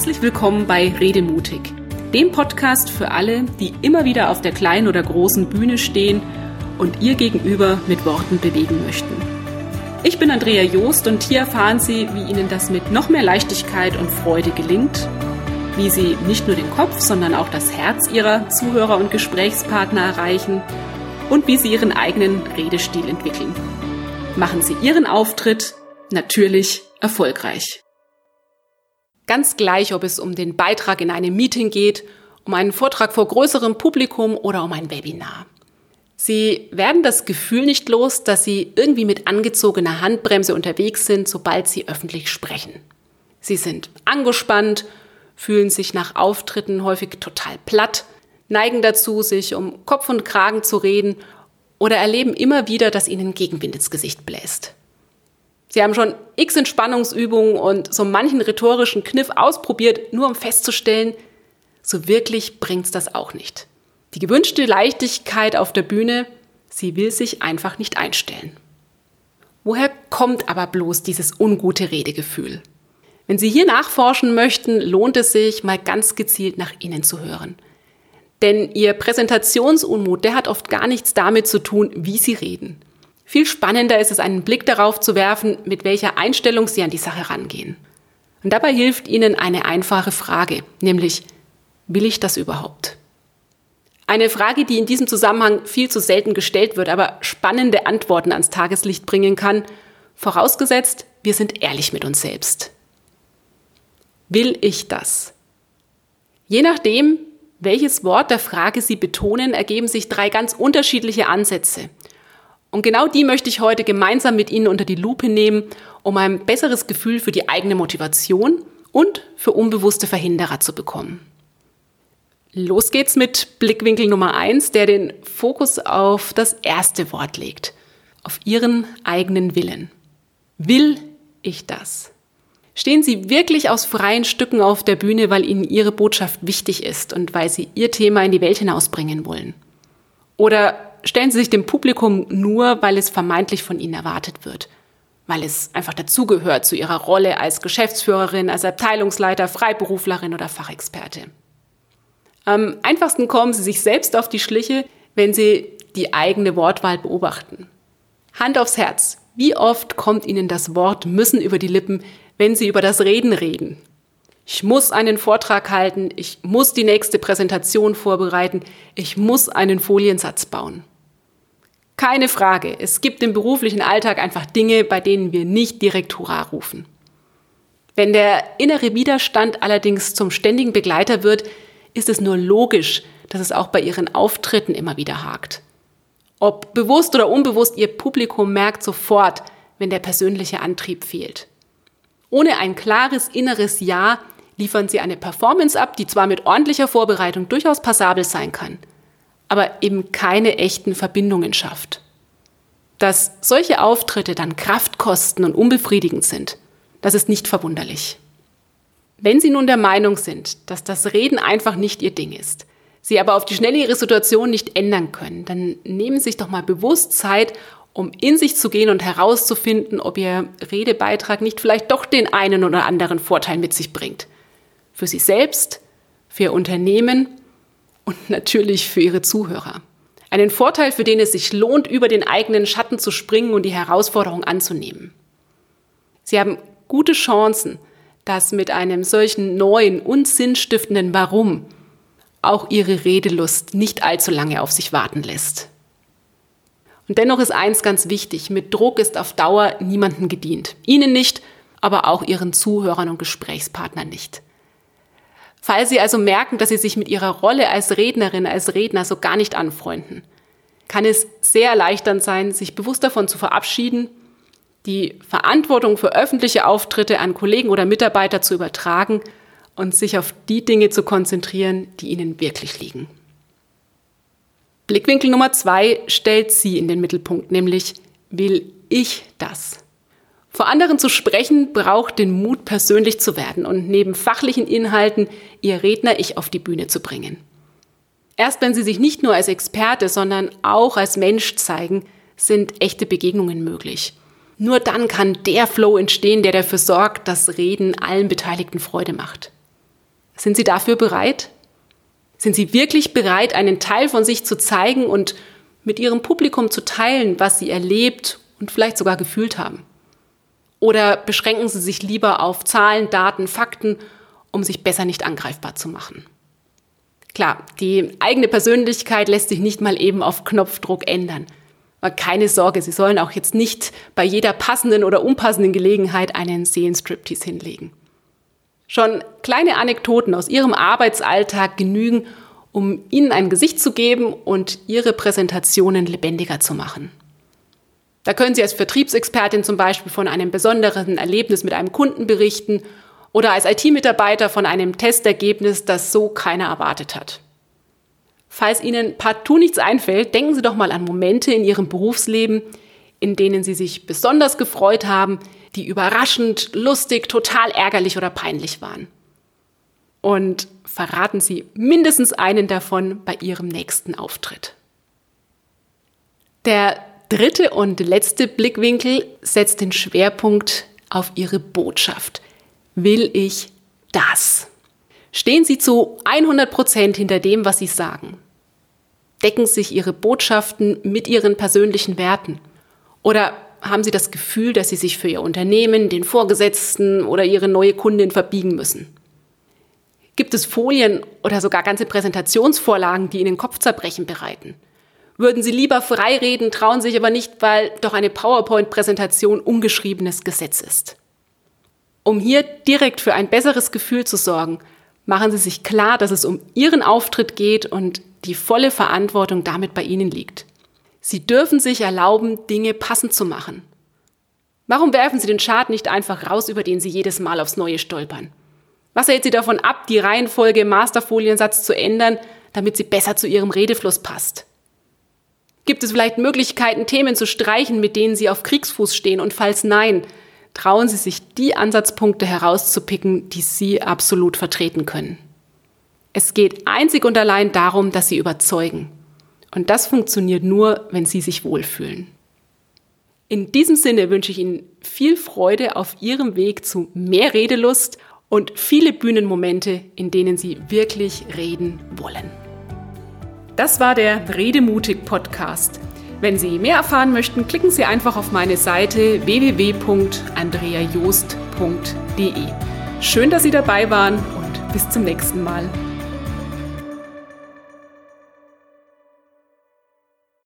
Herzlich willkommen bei Redemutig, dem Podcast für alle, die immer wieder auf der kleinen oder großen Bühne stehen und ihr Gegenüber mit Worten bewegen möchten. Ich bin Andrea Joost und hier erfahren Sie, wie Ihnen das mit noch mehr Leichtigkeit und Freude gelingt, wie Sie nicht nur den Kopf, sondern auch das Herz Ihrer Zuhörer und Gesprächspartner erreichen und wie Sie Ihren eigenen Redestil entwickeln. Machen Sie Ihren Auftritt natürlich erfolgreich. Ganz gleich, ob es um den Beitrag in einem Meeting geht, um einen Vortrag vor größerem Publikum oder um ein Webinar. Sie werden das Gefühl nicht los, dass Sie irgendwie mit angezogener Handbremse unterwegs sind, sobald Sie öffentlich sprechen. Sie sind angespannt, fühlen sich nach Auftritten häufig total platt, neigen dazu, sich um Kopf und Kragen zu reden oder erleben immer wieder, dass ihnen Gegenwind ins Gesicht bläst. Sie haben schon x Entspannungsübungen und so manchen rhetorischen Kniff ausprobiert, nur um festzustellen, so wirklich bringt's das auch nicht. Die gewünschte Leichtigkeit auf der Bühne, sie will sich einfach nicht einstellen. Woher kommt aber bloß dieses ungute Redegefühl? Wenn Sie hier nachforschen möchten, lohnt es sich, mal ganz gezielt nach innen zu hören. Denn Ihr Präsentationsunmut, der hat oft gar nichts damit zu tun, wie Sie reden. Viel spannender ist es, einen Blick darauf zu werfen, mit welcher Einstellung Sie an die Sache rangehen. Und dabei hilft Ihnen eine einfache Frage, nämlich, will ich das überhaupt? Eine Frage, die in diesem Zusammenhang viel zu selten gestellt wird, aber spannende Antworten ans Tageslicht bringen kann, vorausgesetzt, wir sind ehrlich mit uns selbst. Will ich das? Je nachdem, welches Wort der Frage Sie betonen, ergeben sich drei ganz unterschiedliche Ansätze. Und genau die möchte ich heute gemeinsam mit Ihnen unter die Lupe nehmen, um ein besseres Gefühl für die eigene Motivation und für unbewusste Verhinderer zu bekommen. Los geht's mit Blickwinkel Nummer eins, der den Fokus auf das erste Wort legt, auf Ihren eigenen Willen. Will ich das? Stehen Sie wirklich aus freien Stücken auf der Bühne, weil Ihnen Ihre Botschaft wichtig ist und weil Sie Ihr Thema in die Welt hinausbringen wollen? Oder stellen Sie sich dem Publikum nur, weil es vermeintlich von Ihnen erwartet wird. Weil es einfach dazugehört zu Ihrer Rolle als Geschäftsführerin, als Abteilungsleiter, Freiberuflerin oder Fachexperte. Am einfachsten kommen Sie sich selbst auf die Schliche, wenn Sie die eigene Wortwahl beobachten. Hand aufs Herz. Wie oft kommt Ihnen das Wort müssen über die Lippen, wenn Sie über das Reden reden? Ich muss einen Vortrag halten, ich muss die nächste Präsentation vorbereiten, ich muss einen Foliensatz bauen. Keine Frage, es gibt im beruflichen Alltag einfach Dinge, bei denen wir nicht direkt Hurra rufen. Wenn der innere Widerstand allerdings zum ständigen Begleiter wird, ist es nur logisch, dass es auch bei Ihren Auftritten immer wieder hakt. Ob bewusst oder unbewusst, Ihr Publikum merkt sofort, wenn der persönliche Antrieb fehlt. Ohne ein klares inneres Ja liefern Sie eine Performance ab, die zwar mit ordentlicher Vorbereitung durchaus passabel sein kann, aber eben keine echten Verbindungen schafft. Dass solche Auftritte dann Kraft kosten und unbefriedigend sind, das ist nicht verwunderlich. Wenn Sie nun der Meinung sind, dass das Reden einfach nicht Ihr Ding ist, Sie aber auf die Schnelle Ihre Situation nicht ändern können, dann nehmen Sie sich doch mal bewusst Zeit, um in sich zu gehen und herauszufinden, ob Ihr Redebeitrag nicht vielleicht doch den einen oder anderen Vorteil mit sich bringt. Für Sie selbst, für Ihr Unternehmen und natürlich für ihre Zuhörer. Einen Vorteil, für den es sich lohnt, über den eigenen Schatten zu springen und die Herausforderung anzunehmen. Sie haben gute Chancen, dass mit einem solchen neuen und sinnstiftenden Warum auch ihre Redelust nicht allzu lange auf sich warten lässt. Und dennoch ist eins ganz wichtig, mit Druck ist auf Dauer niemandem gedient. Ihnen nicht, aber auch Ihren Zuhörern und Gesprächspartnern nicht. Falls Sie also merken, dass Sie sich mit Ihrer Rolle als Rednerin, als Redner so gar nicht anfreunden, kann es sehr erleichternd sein, sich bewusst davon zu verabschieden, die Verantwortung für öffentliche Auftritte an Kollegen oder Mitarbeiter zu übertragen und sich auf die Dinge zu konzentrieren, die Ihnen wirklich liegen. Blickwinkel Nummer zwei stellt Sie in den Mittelpunkt, nämlich will ich das? Vor anderen zu sprechen braucht den Mut, persönlich zu werden und neben fachlichen Inhalten ihr Redner-Ich auf die Bühne zu bringen. Erst wenn sie sich nicht nur als Experte, sondern auch als Mensch zeigen, sind echte Begegnungen möglich. Nur dann kann der Flow entstehen, der dafür sorgt, dass Reden allen Beteiligten Freude macht. Sind Sie dafür bereit? Sind Sie wirklich bereit, einen Teil von sich zu zeigen und mit Ihrem Publikum zu teilen, was Sie erlebt und vielleicht sogar gefühlt haben? Oder beschränken Sie sich lieber auf Zahlen, Daten, Fakten, um sich besser nicht angreifbar zu machen? Klar, die eigene Persönlichkeit lässt sich nicht mal eben auf Knopfdruck ändern. Aber keine Sorge, Sie sollen auch jetzt nicht bei jeder passenden oder unpassenden Gelegenheit einen Seelenstriptease hinlegen. Schon kleine Anekdoten aus Ihrem Arbeitsalltag genügen, um Ihnen ein Gesicht zu geben und Ihre Präsentationen lebendiger zu machen. Da können Sie als Vertriebsexpertin zum Beispiel von einem besonderen Erlebnis mit einem Kunden berichten oder als IT-Mitarbeiter von einem Testergebnis, das so keiner erwartet hat. Falls Ihnen partout nichts einfällt, denken Sie doch mal an Momente in Ihrem Berufsleben, in denen Sie sich besonders gefreut haben, die überraschend, lustig, total ärgerlich oder peinlich waren. Und verraten Sie mindestens einen davon bei Ihrem nächsten Auftritt. Der dritte und letzte Blickwinkel setzt den Schwerpunkt auf Ihre Botschaft. Will ich das? Stehen Sie zu 100 Prozent hinter dem, was Sie sagen? Decken sich Ihre Botschaften mit Ihren persönlichen Werten? Oder haben Sie das Gefühl, dass Sie sich für Ihr Unternehmen, den Vorgesetzten oder Ihre neue Kundin verbiegen müssen? Gibt es Folien oder sogar ganze Präsentationsvorlagen, die Ihnen Kopfzerbrechen bereiten? Würden Sie lieber frei reden, trauen sich aber nicht, weil doch eine PowerPoint-Präsentation ungeschriebenes Gesetz ist? Um hier direkt für ein besseres Gefühl zu sorgen, machen Sie sich klar, dass es um Ihren Auftritt geht und die volle Verantwortung damit bei Ihnen liegt. Sie dürfen sich erlauben, Dinge passend zu machen. Warum werfen Sie den Chart nicht einfach raus, über den Sie jedes Mal aufs Neue stolpern? Was hält Sie davon ab, die Reihenfolge im Masterfoliensatz zu ändern, damit sie besser zu Ihrem Redefluss passt? Gibt es vielleicht Möglichkeiten, Themen zu streichen, mit denen Sie auf Kriegsfuß stehen? Und falls nein, trauen Sie sich, die Ansatzpunkte herauszupicken, die Sie absolut vertreten können. Es geht einzig und allein darum, dass Sie überzeugen. Und das funktioniert nur, wenn Sie sich wohlfühlen. In diesem Sinne wünsche ich Ihnen viel Freude auf Ihrem Weg zu mehr Redelust und viele Bühnenmomente, in denen Sie wirklich reden wollen. Das war der Redemutig Podcast. Wenn Sie mehr erfahren möchten, klicken Sie einfach auf meine Seite www.andreajost.de. Schön, dass Sie dabei waren und bis zum nächsten Mal.